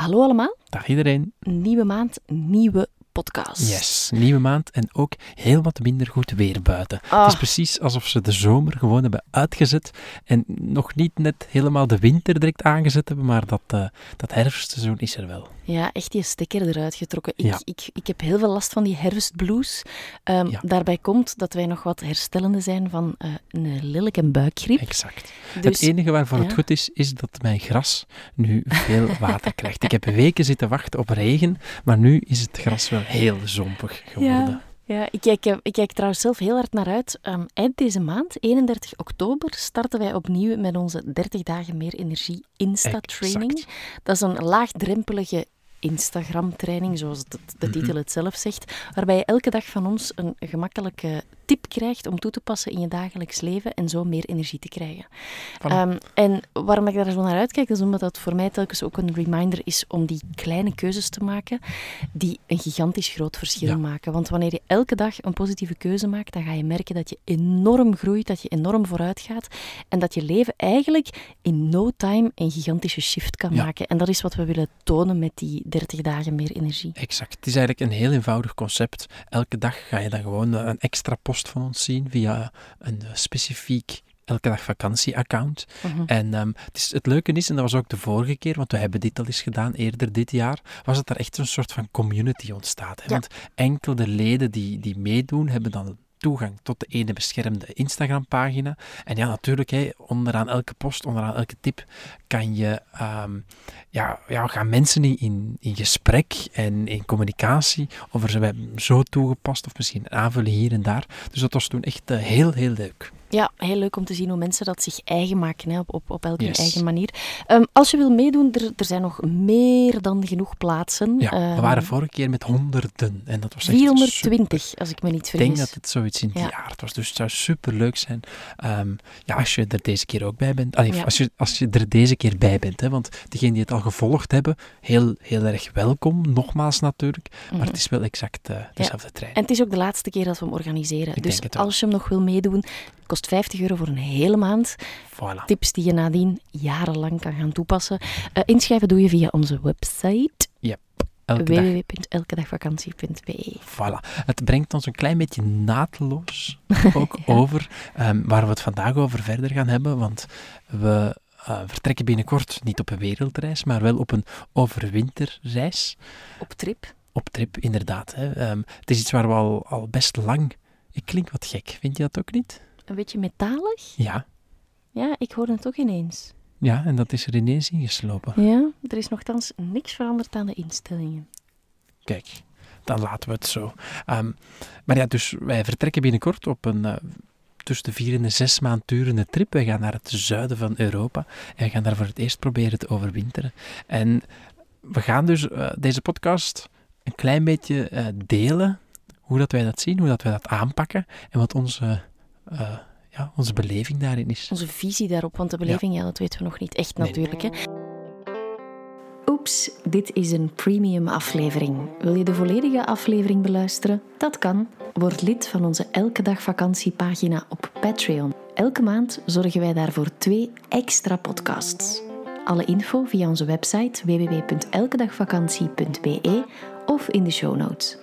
Hallo allemaal, Dag iedereen. nieuwe maand, nieuwe podcast. Yes, nieuwe maand en ook heel wat minder goed weer buiten. Ah. Het is precies alsof ze de zomer gewoon hebben uitgezet en nog niet net helemaal de winter direct aangezet hebben, maar dat, eh, dat herfstseizoen is er wel. Ja, echt die stekker eruit getrokken. Ik, Ja. ik, ik heb heel veel last van die herfstblues. Ehm, Ja. Daarbij komt dat wij nog wat herstellende zijn van eh, een lelijke buikgriep. Exact. Dus het enige waarvoor het goed is, is dat mijn gras nu veel water krijgt. Ik heb weken zitten wachten op regen, maar nu is het gras wel heel zompig geworden. Ja, ja ik, kijk, ik kijk trouwens zelf heel hard naar uit. Ehm, eind deze maand, 31 oktober, starten wij opnieuw met onze 30 dagen meer energie Insta-training. Dat is een laagdrempelige Instagram-training, zoals het, de Mhm. titel het zelf zegt, waarbij je elke dag van ons een gemakkelijke tip krijgt om toe te passen in je dagelijks leven en zo meer energie te krijgen. Ehm, en waarom ik daar zo naar uitkijk, is omdat dat voor mij telkens ook een reminder is om die kleine keuzes te maken die een gigantisch groot verschil Ja. maken. Want wanneer je elke dag een positieve keuze maakt, dan ga je merken dat je enorm groeit, dat je enorm vooruit gaat en dat je leven eigenlijk in no time een gigantische shift kan Ja. maken. En dat is wat we willen tonen met die 30 dagen meer energie. Exact. Het is eigenlijk een heel eenvoudig concept. Elke dag ga je dan gewoon een extra post van ons zien via een eh, specifiek elke dag vakantie-account. Mhm. En ehm, het, is, het leuke is, en dat was ook de vorige keer, want we hebben dit al eens gedaan eerder dit jaar, was dat er echt een soort van community ontstaat. Hè? Ja. Want enkel de leden die, die meedoen, hebben dan toegang tot de ene beschermde Instagram-pagina. En ja, natuurlijk, hè, onderaan elke post, onderaan elke tip, kan je, ehm, ja, ja, gaan mensen in, in, gesprek en in communicatie over ze hebben zo toegepast, of misschien aanvullen hier en daar. Dus dat was toen echt eh, heel, heel leuk. Ja, heel leuk om te zien hoe mensen dat zich eigen maken, hè, op, op, op elke Yes. eigen manier. Ehm, als je wil meedoen, er, er zijn nog meer dan genoeg plaatsen. Ja, we Ehm, waren vorige keer met honderden en dat was echt 420, als ik me niet Ik vergis. denk dat het zoiets in Ja. jaar was. Dus het zou super leuk zijn. Ehm, ja, als je er deze keer ook bij bent. Allee, Ja. als, je, als je er deze keer bij bent. Hè, want degenen die het al gevolgd hebben, heel, heel erg welkom. Nogmaals natuurlijk. Maar Mhm. het is wel exact eh, dezelfde trein. En het is ook de laatste keer dat we hem organiseren. Ik dus als je hem nog wil meedoen, kost 50 euro voor een hele maand. Voilà. Tips die je nadien jarenlang kan gaan toepassen. Eh, inschrijven doe je via onze website dag. www.elkedagvakantie.be. Voilà. Het brengt ons een klein beetje naadloos ook Ja. over um, waar we het vandaag over verder gaan hebben. Want we uh, vertrekken binnenkort niet op een wereldreis, maar wel op een overwinterreis. Op trip. Op trip, inderdaad. Hè. Um, het is iets waar we al, al best lang... Ik klink wat gek, vind je dat ook niet? Een beetje metalig? Ja. Ja, ik hoorde het ook ineens. Ja, en dat is er ineens ingeslopen. Ja, er is nogthans niks veranderd aan de instellingen. Kijk, dan laten we het zo. Um, maar ja, dus wij vertrekken binnenkort op een uh, tussen de vier en de zes maand durende trip. Wij gaan naar het zuiden van Europa en we gaan daar voor het eerst proberen te overwinteren. En we gaan dus uh, deze podcast een klein beetje uh, delen hoe dat wij dat zien, hoe dat wij dat aanpakken en wat onze, uh, ja, onze beleving daarin is. Onze visie daarop, want de beleving, ja, ja dat weten we nog niet echt Nee. natuurlijk. Hè. Oeps, dit is een premium aflevering. Wil je de volledige aflevering beluisteren? Dat kan. Word lid van onze Elke Dag Vakantiepagina op Patreon. Elke maand zorgen wij daarvoor twee extra podcasts. Alle info via onze website www.elkedagvakantie.be of in de show notes.